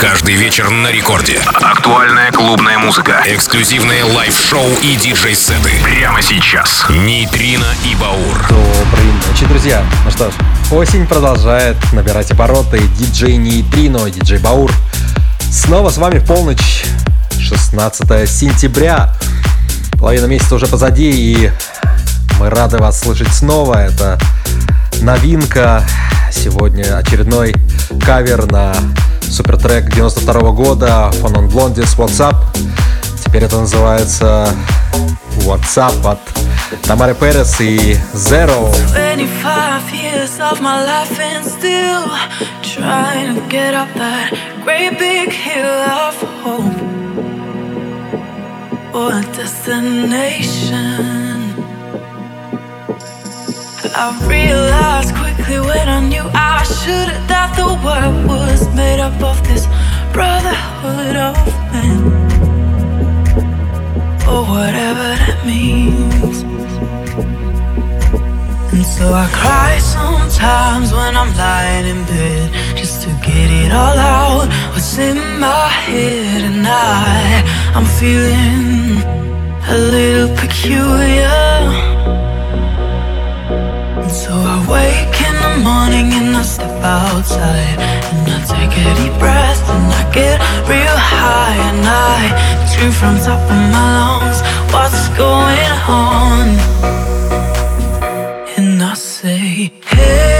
Каждый вечер на рекорде. Актуальная клубная музыка. Эксклюзивные лайв-шоу и диджей-сеты. Прямо сейчас. Нейтрино и Баур. Доброй ночи, друзья. Ну что ж, осень продолжает набирать обороты. Диджей Нейтрино, диджей Баур. Снова с вами в полночь. 16 сентября. Половина месяца уже позади, и мы рады вас слышать снова. Это новинка. Сегодня очередной кавер на супертрек 92 -го года Fun on Blondies WhatsApp. Теперь это называется WhatsApp от Тамары Перес и Zero. 25 years of my life and still trying to get up that great big hill of hope or a destination. I realized quickly when I knew I should've that the world was made up of this brotherhood of men. Or whatever that means. And so I cry sometimes when I'm lying in bed just to get it all out. What's in my head, and I, I'm feeling a little peculiar. So I wake in the morning and I step outside And I take a deep breath and I get real high And I scream from top of my lungs What's going on? And I say, hey,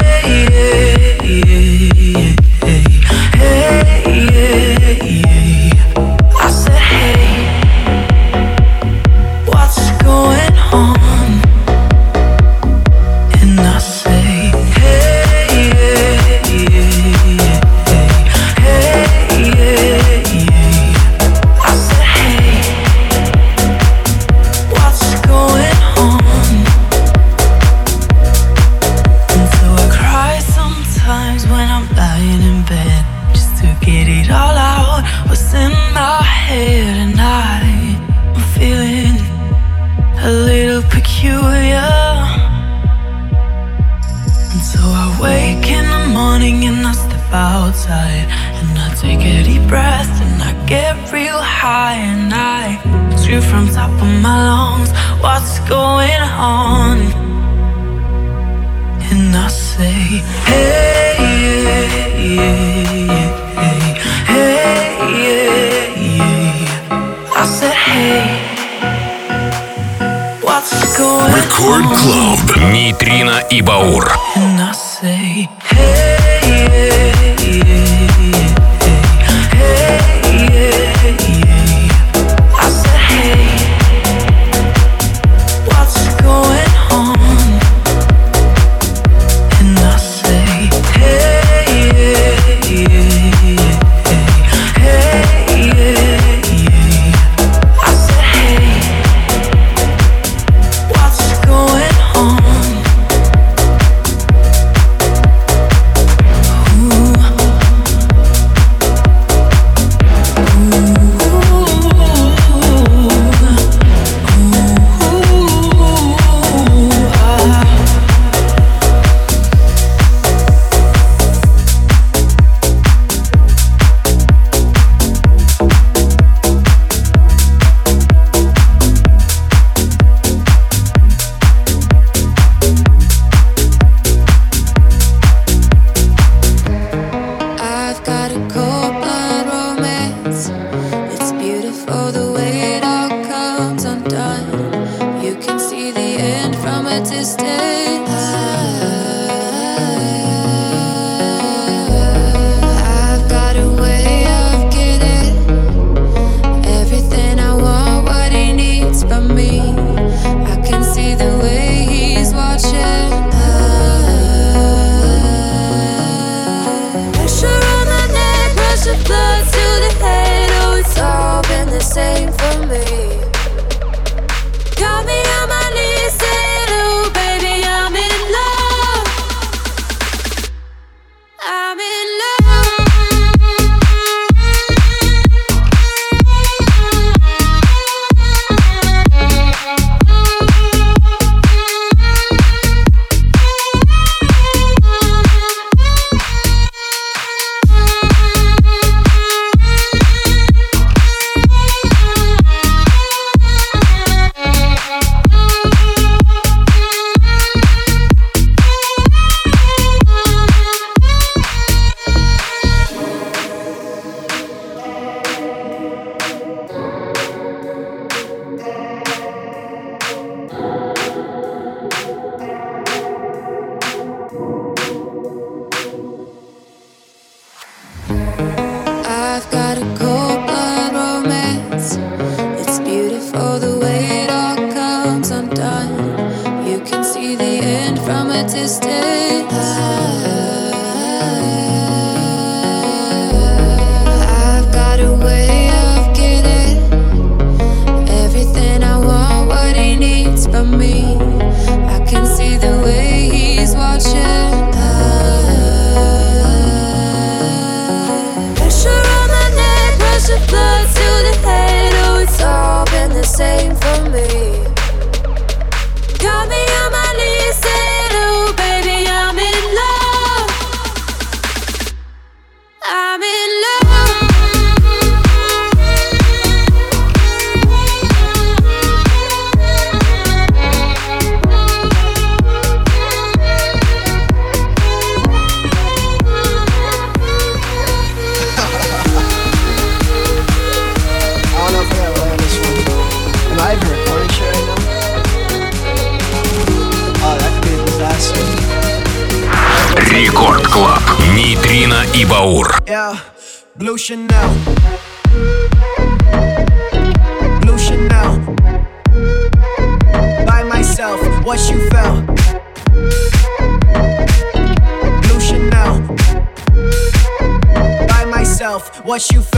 what you felt.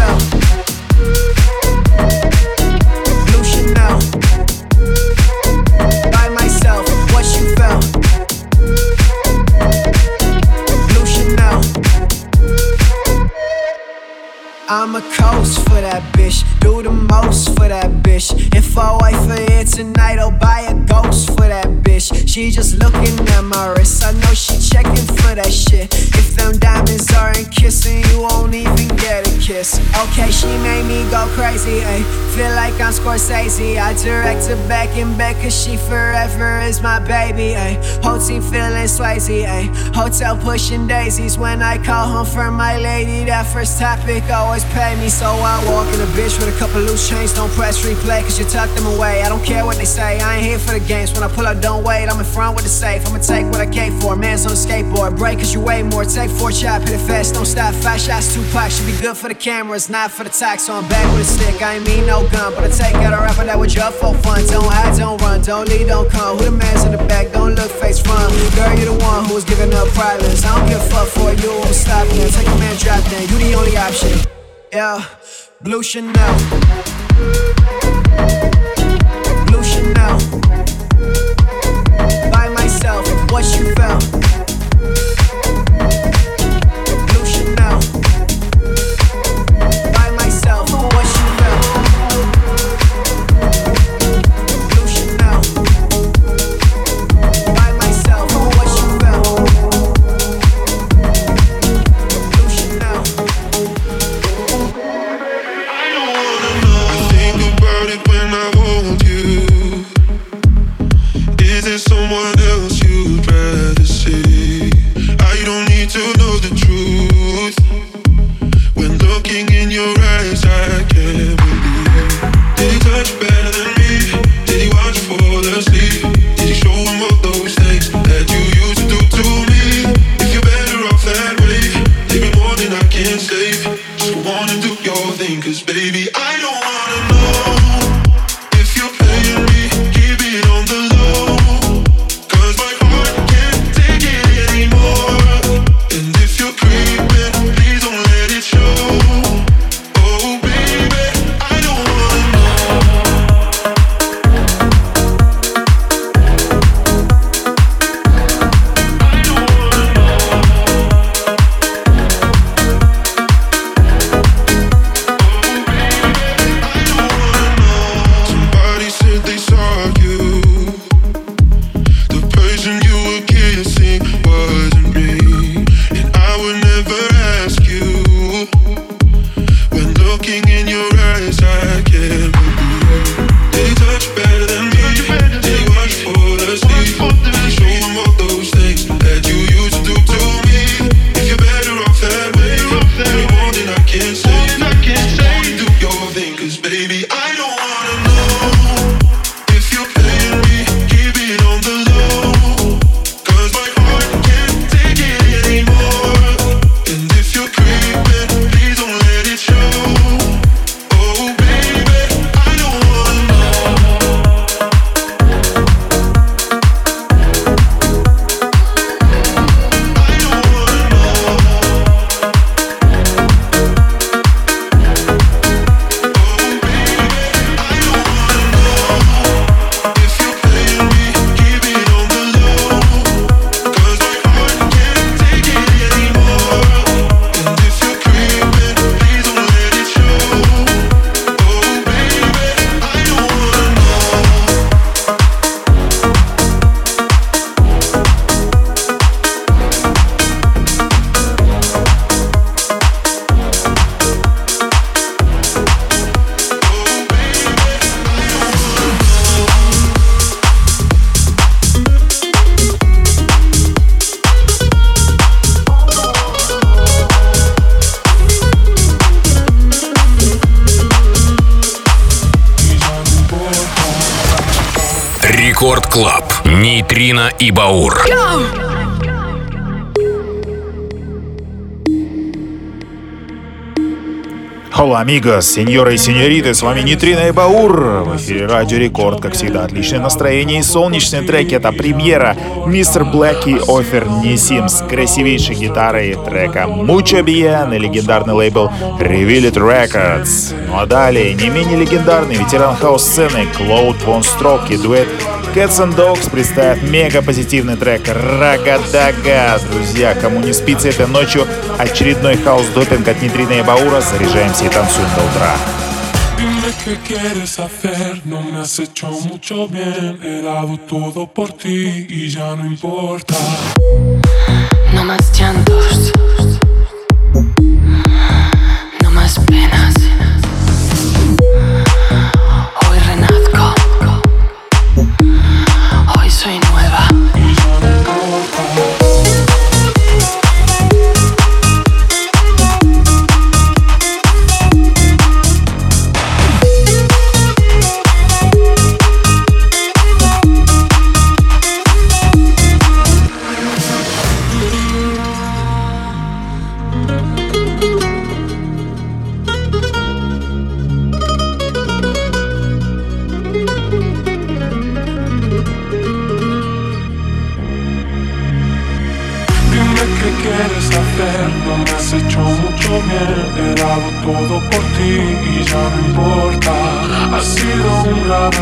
Go I'm Scorsese. I direct her back and back, cause she forever is my baby, ayy. Whole team feeling Swayze, ayy. Hotel pushing daisies when I call home for my lady. That first topic always pay me, so I walk in a bitch with a couple loose chains. Don't press replay, cause you tuck them away. I don't care what they say, I ain't here for the games. When I pull up, don't wait, I'm in front with the safe. I'ma take what I came for. Man's on a skateboard, break cause you weigh more. Take four chop, hit it fast, don't stop. Five shots, two packs, should be good for the cameras, not for the tax. So I'm back with a stick, I ain't mean no gun, but I take out a rapper that was just for fun. Don't hide, don't run, don't lead, don't come. Who the man's in the back, don't look face front. Girl, you the one who was giving up problems. I don't give a fuck for you, won't stop then. Take a man, drop then, you the only option. Yeah, Blue Chanel. Blue Chanel. By myself, what you felt. Рекорд Клаб. Нейтрино и Баур. Hola, amigos, сеньоры и сеньориты, с вами Нитрина и Баур. В эфире Радио Рекорд, как всегда, отличное настроение и солнечные треки. Это премьера Мистер Блэки Офер Несим с красивейшей гитарой трека Mucho Bien на легендарный лейбл Reveal It Records. Ну а далее не менее легендарный ветеран хаос-сцены Клоуд Вон Строк и дуэт Cats and Dogs представят мега позитивный трек Рагадага. Друзья, кому не спится этой ночью, очередной хаос-допинг от Нитрина и Баура. Заряжаемся и танцуем до утра. Dime qué quieres hacer, no me has hecho mucho bien. He dado todo por ti y ya no importa. No más llantos,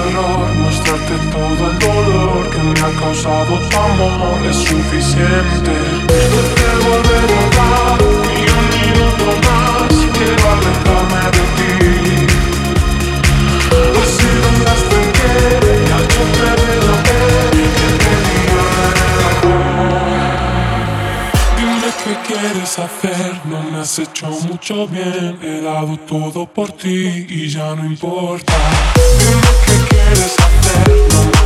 error Mostrarte todo el dolor que me ha causado tu amor Es suficiente. Te volver a dar y un minuto más Quiero alejarme de ti. Pues si dudaste en que ya yo te delaté Que tenía error Dime qué quieres hacer No me has hecho mucho bien He dado todo por ti y ya no importa. Dime is up there.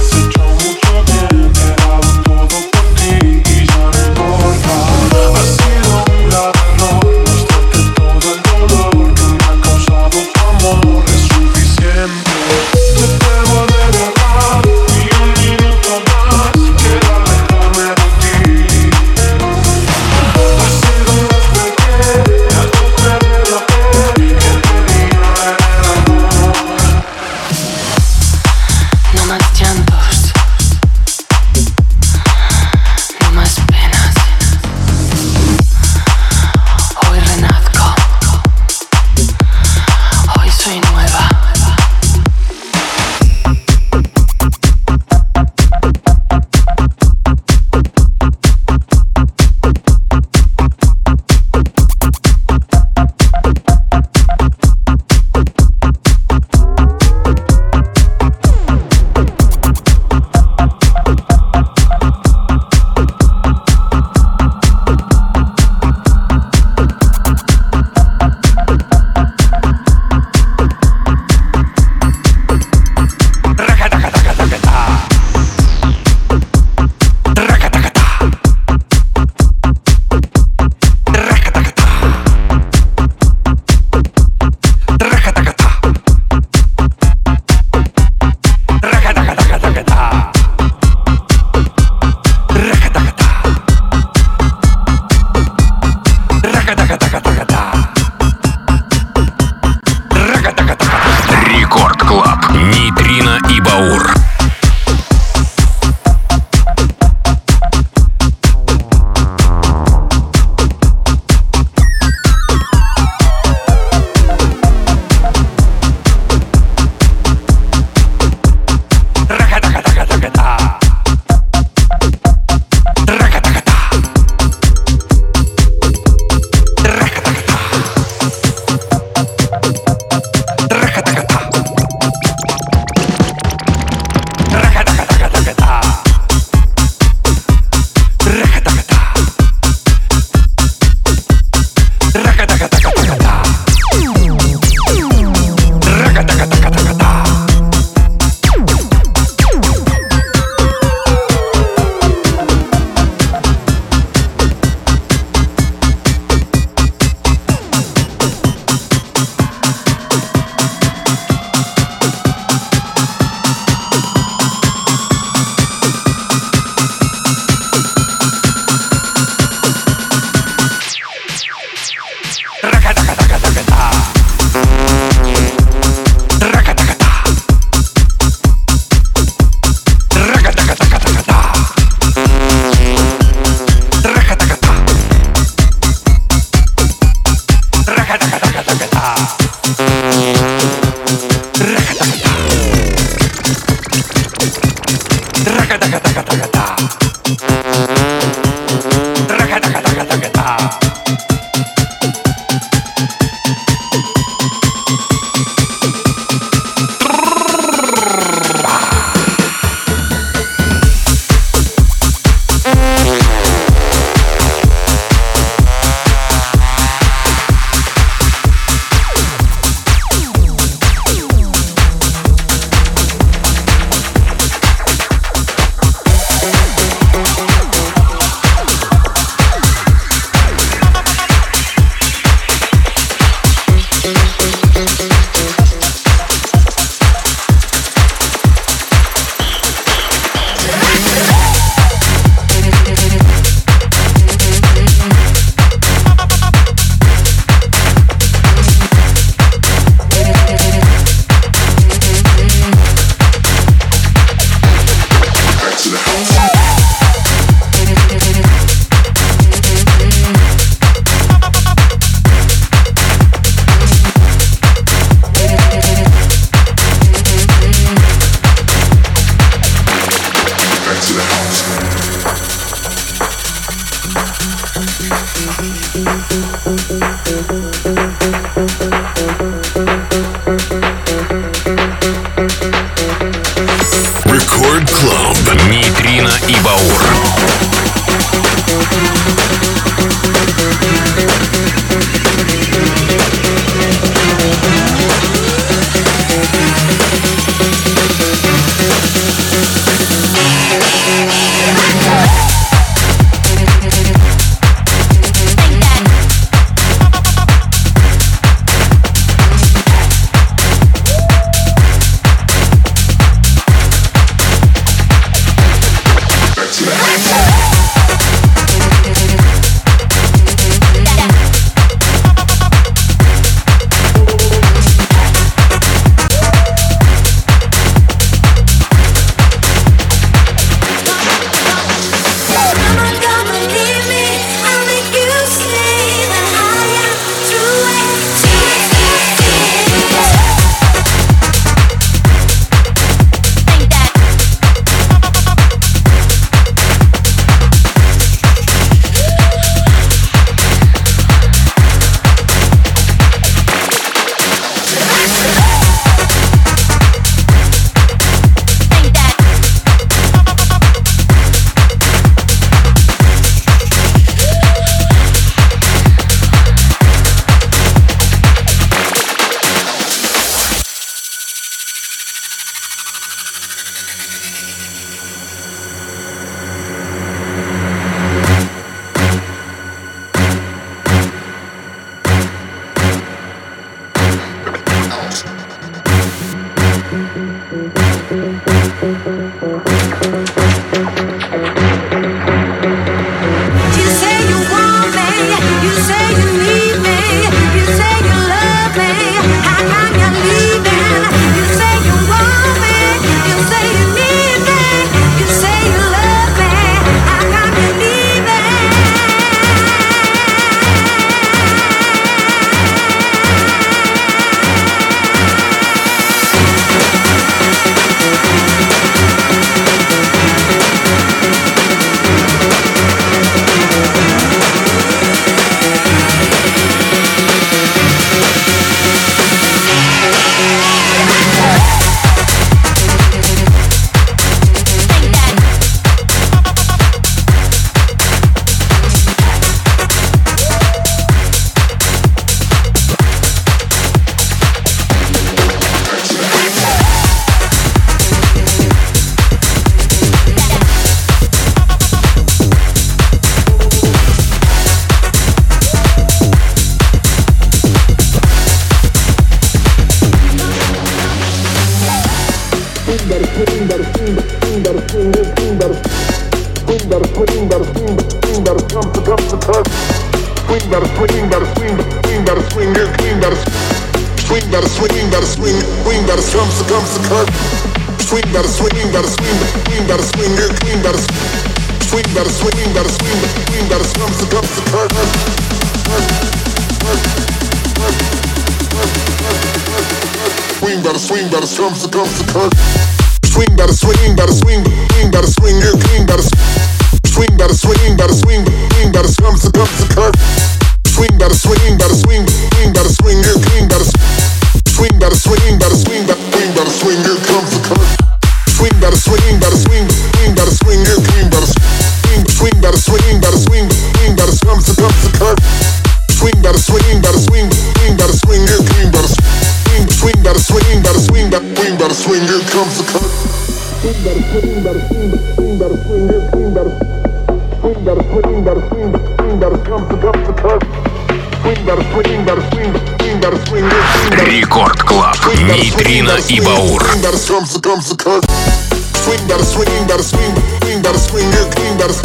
better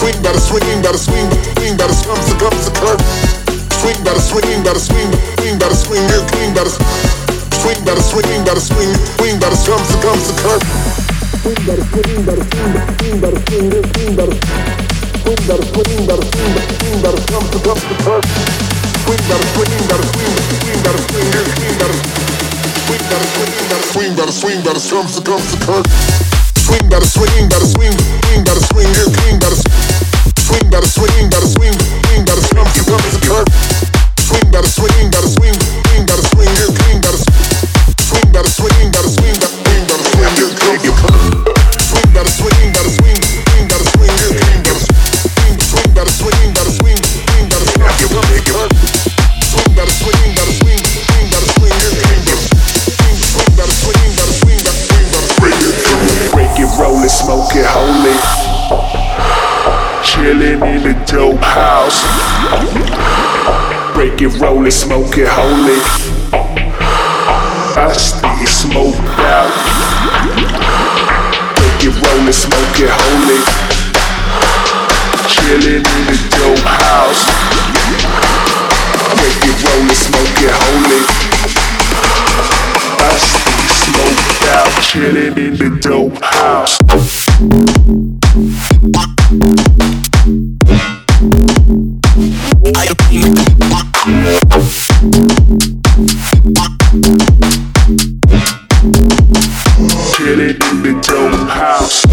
swing better swinging better swing swing better slump the clump the curve swing better swinging better swing swing better swing you clean better swing better swinging better swing swing better slump the clump the curve swing better swinging better swing swing better swing you clean better swing better swinging better swing swing better slump the clump the curve swing better swinging better swing swing better swing you clean better swing better swinging better swing better swing better slump the clump the curve swing, gotta swing, gotta swing, swing, gotta swing, here, swing, gotta swing, gotta swing, gotta swing, swing, gotta swing, keep up as a curve, swing, gotta swing, gotta swing. living in the dope house. Break it, roll it, smoke it, hold it. I stay smoked out. Break it, roll it, smoke it, hold it. Chilling in the dope house. Break it, roll it, smoke it, hold it. I stay smoked out, Chilling in the dope house house.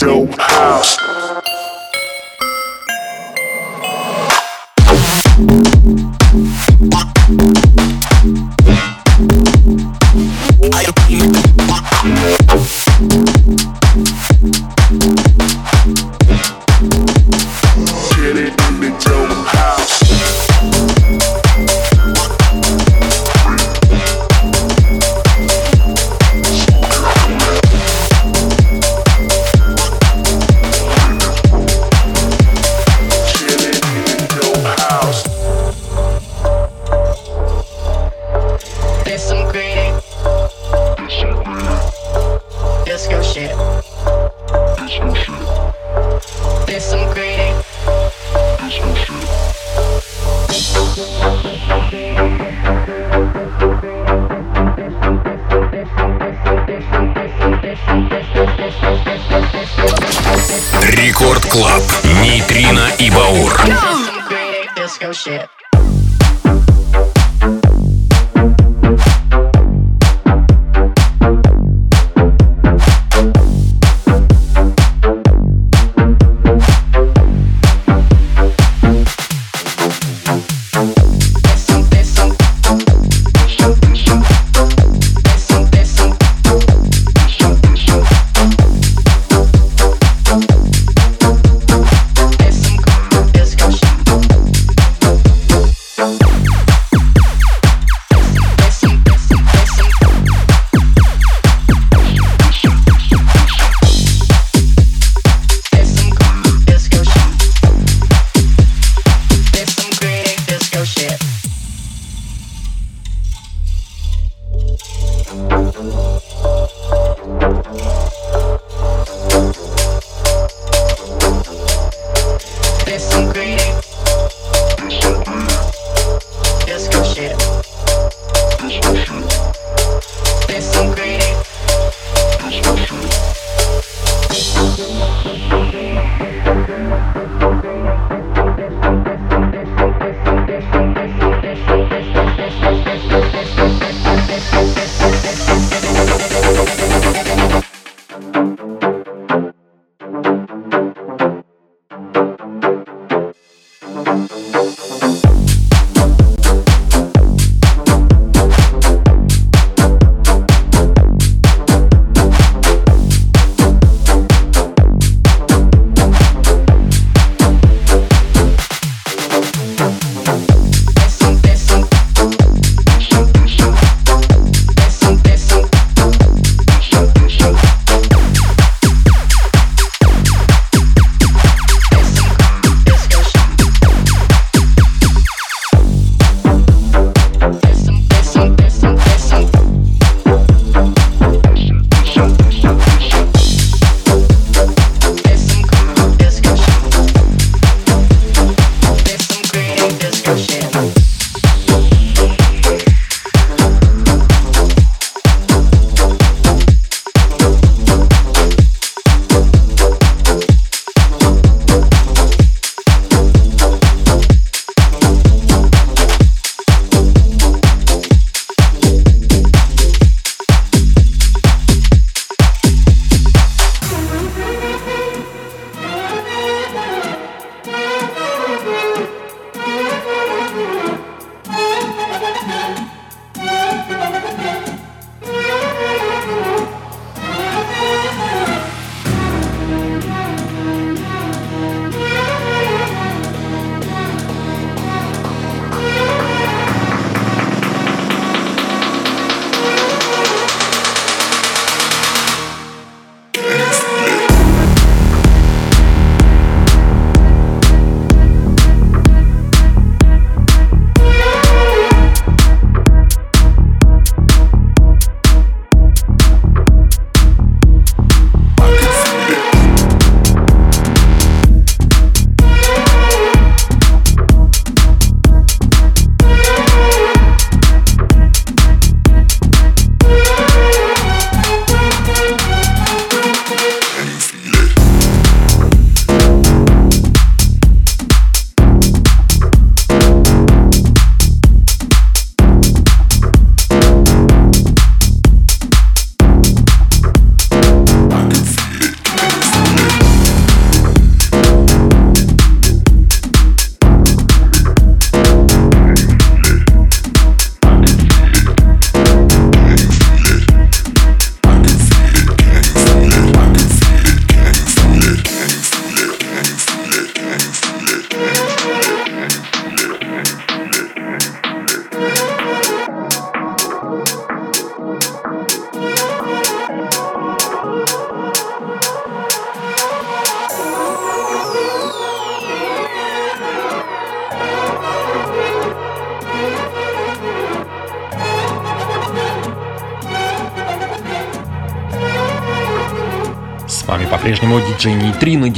dope. Клаб. Нейтрино и Баур. Disco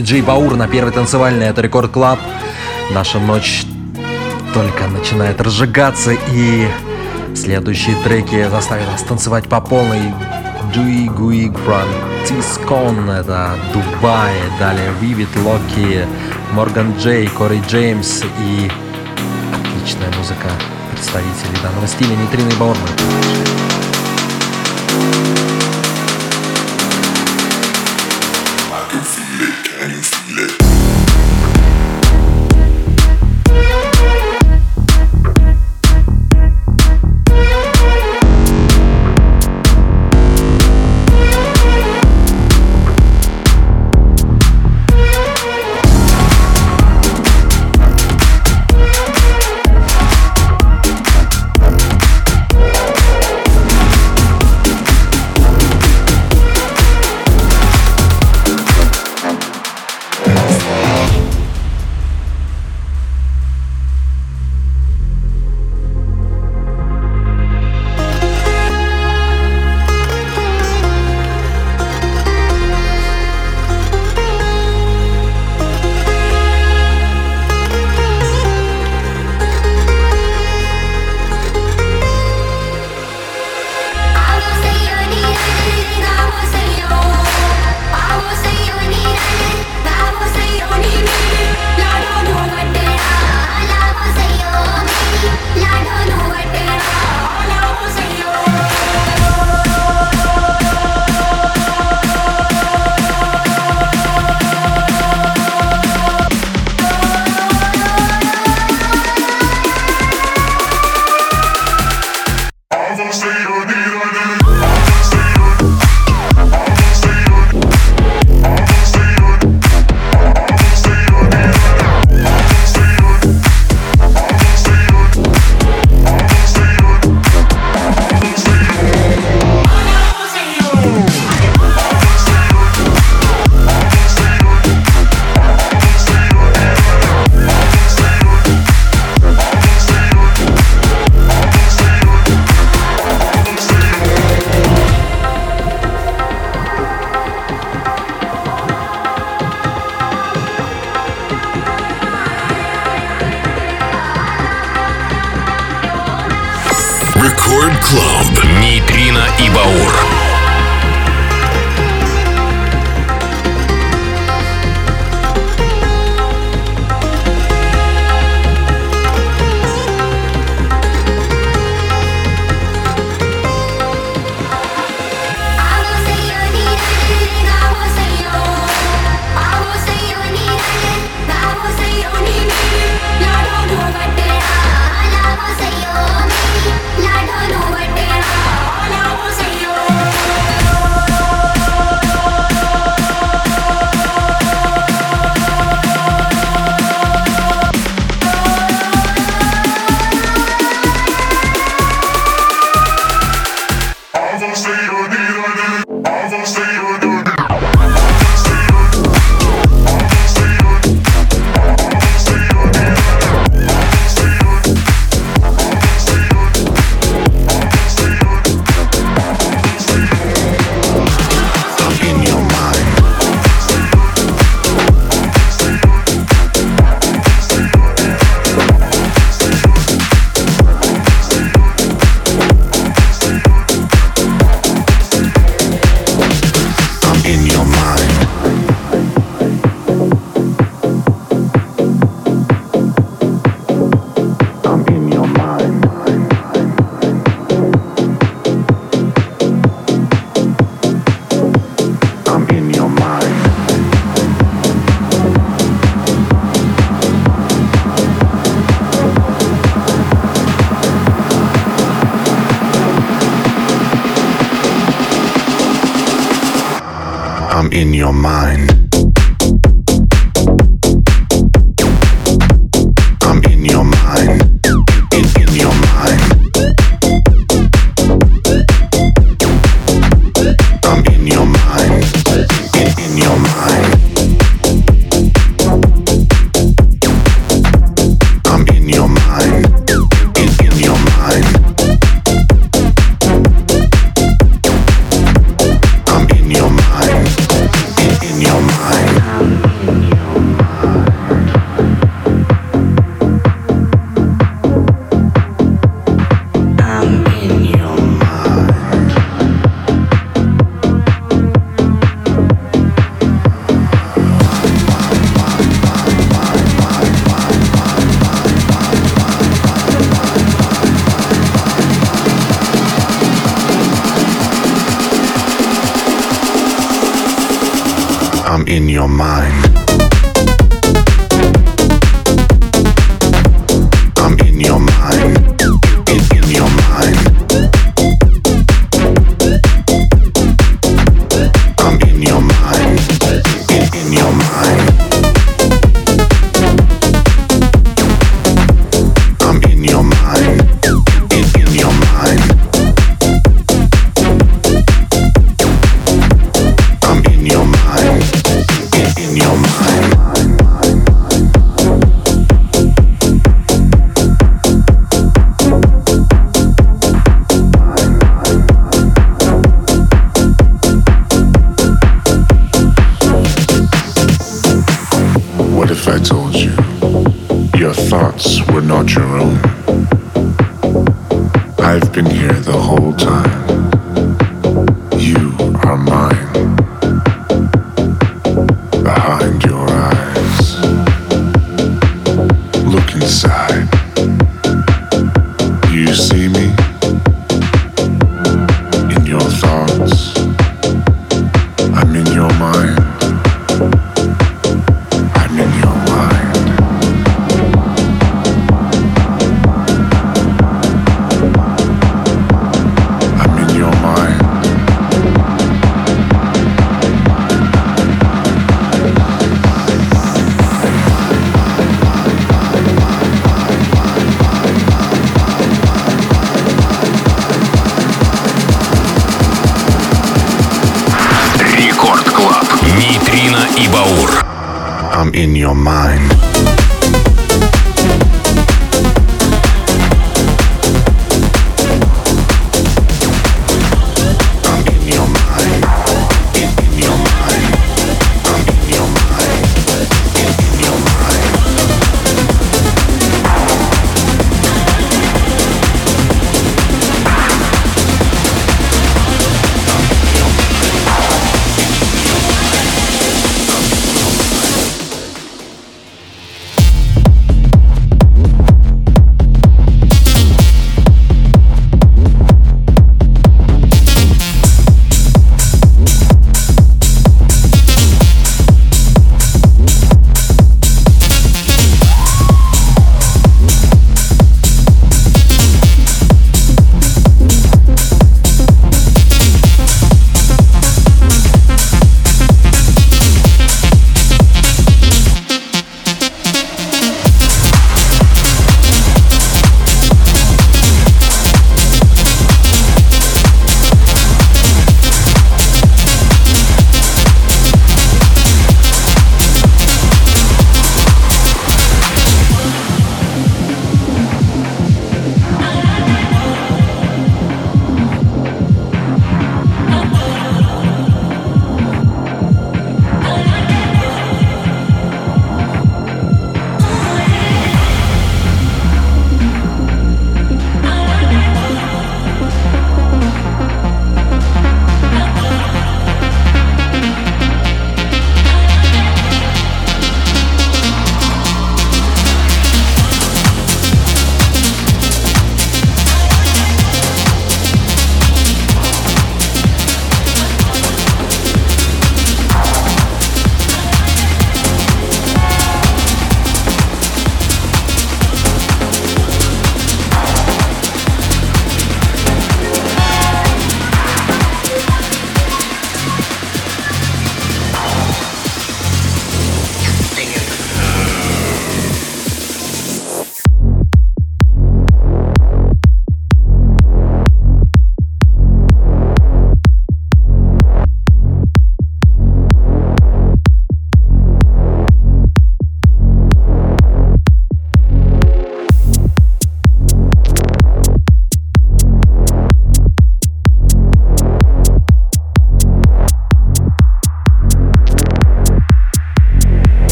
диджей Баур на первой танцевальной, это Рекорд Клаб. Наша ночь только начинает разжигаться и следующие треки заставят нас танцевать по полной Дуи Гуи Гран Тискон, это Дубай, далее Vivid, Локи, Морган Джей, Кори Джеймс и отличная музыка представителей данного стиля Нитрины Борна.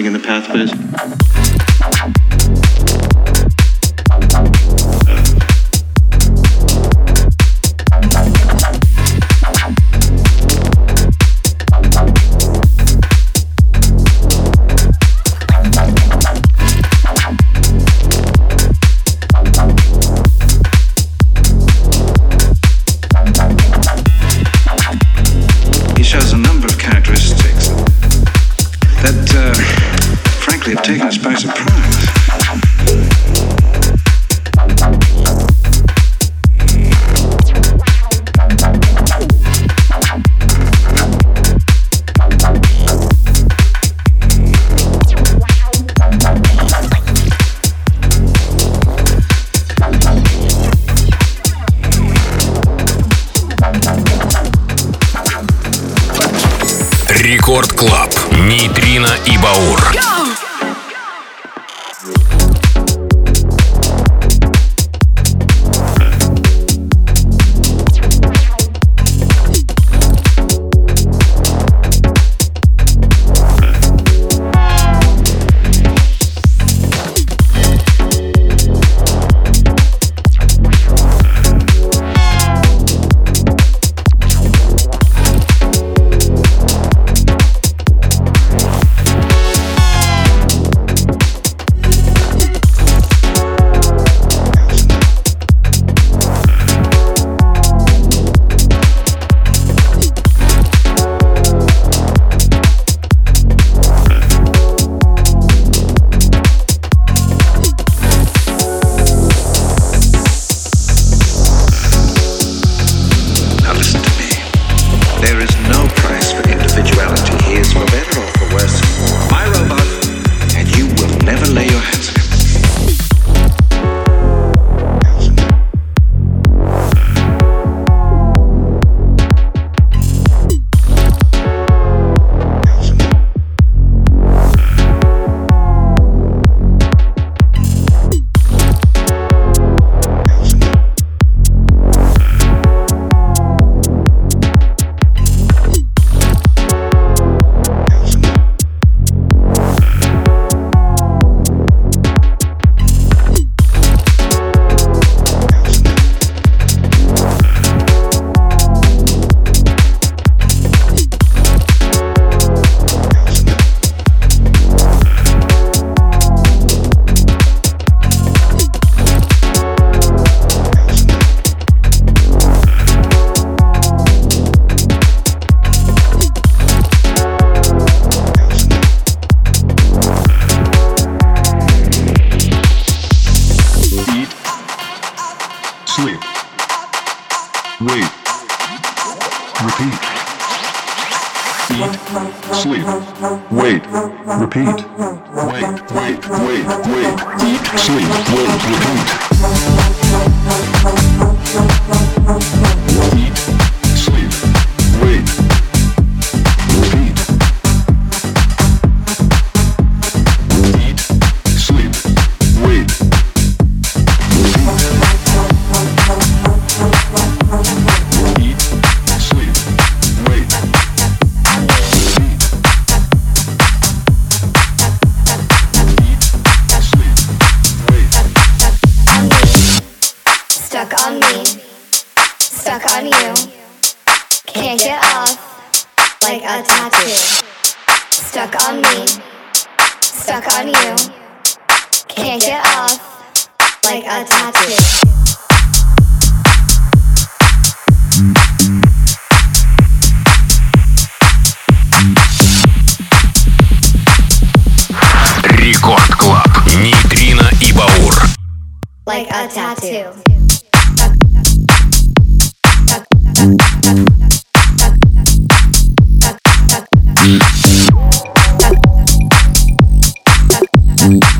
something in the pathways? like a tattoo. Рекорд Клаб. Нейтрино и Баур. Like a tattoo. Mm-hmm.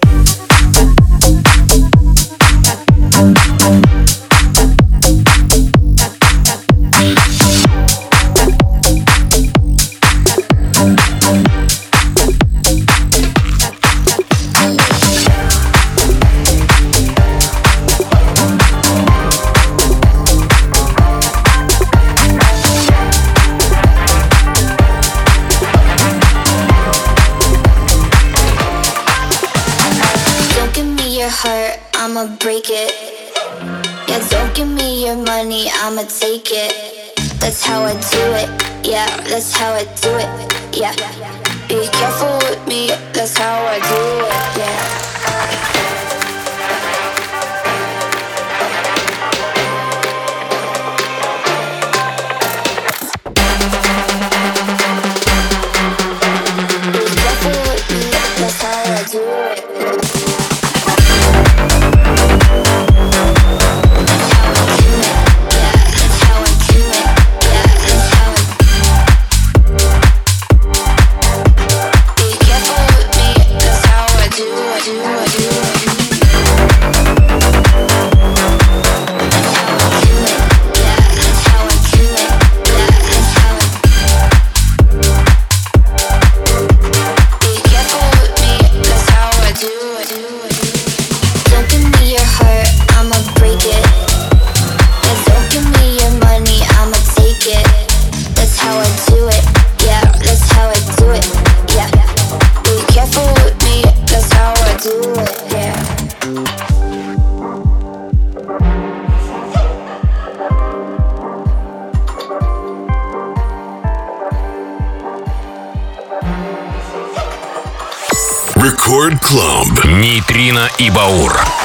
how I do it. Yeah, that's how I do it. Yeah, be careful with me. That's how I do it. Афина и Баур.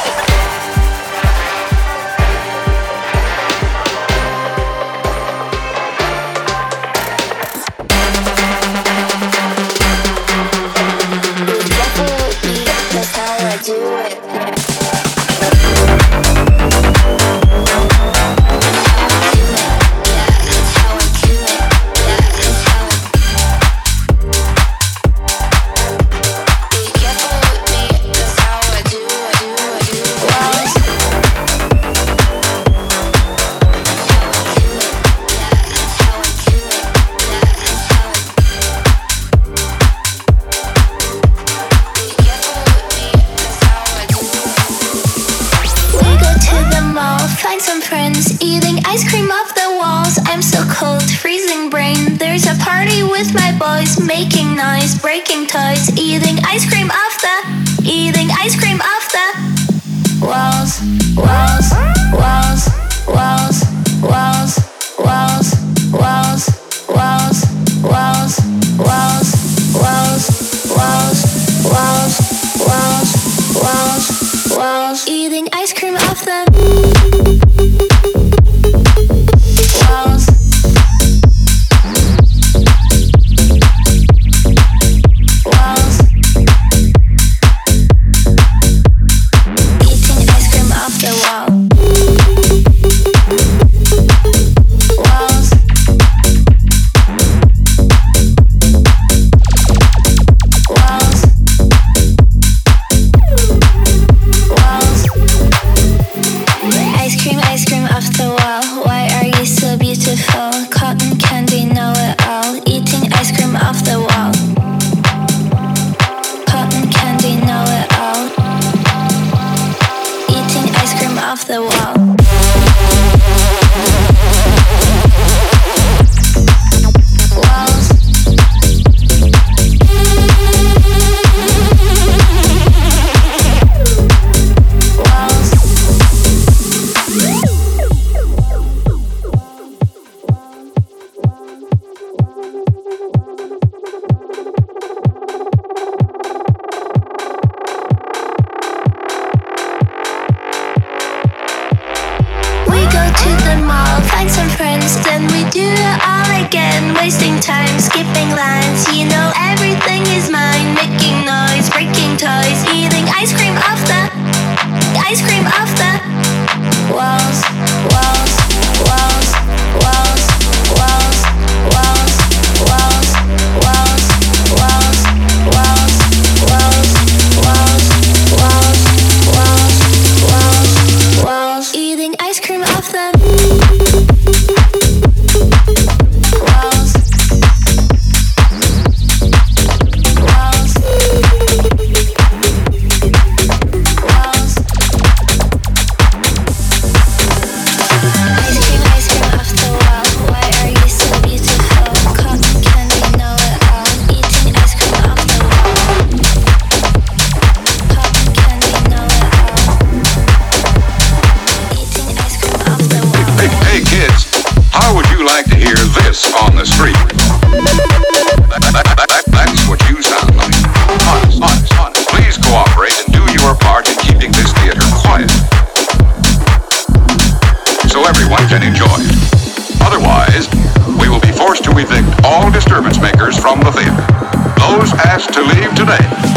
Today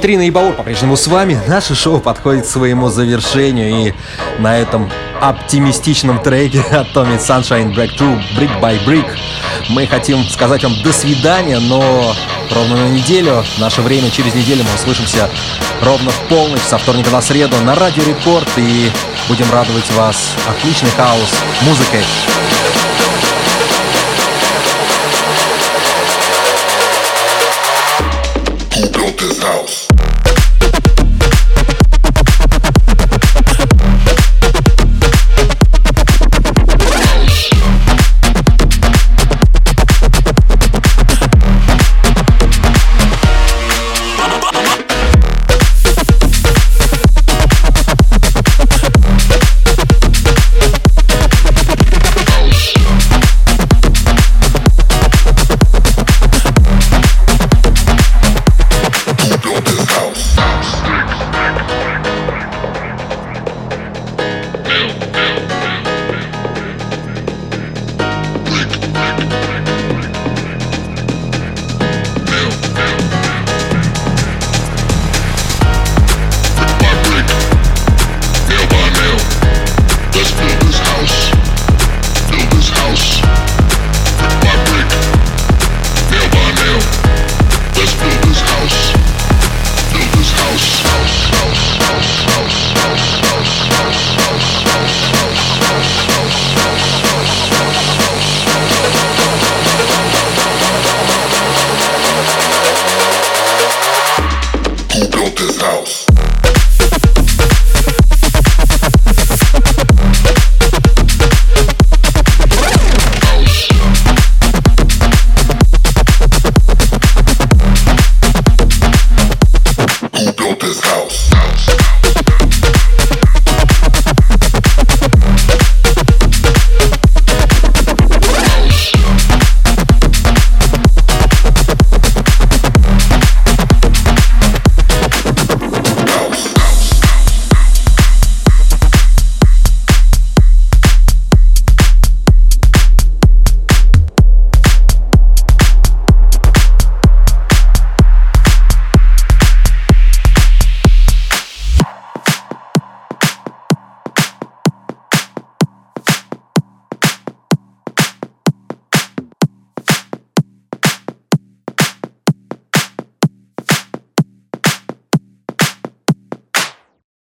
Нейтрино и Баур по-прежнему с вами. Наше шоу подходит к своему завершению. И на этом оптимистичном треке от Tommy Sunshine Breakthrough Brick by Brick мы хотим сказать вам до свидания, но ровно на неделю, наше время через неделю мы услышимся ровно в полночь со вторника до среду на Радио Рекорд и будем радовать вас отличный хаос музыкой.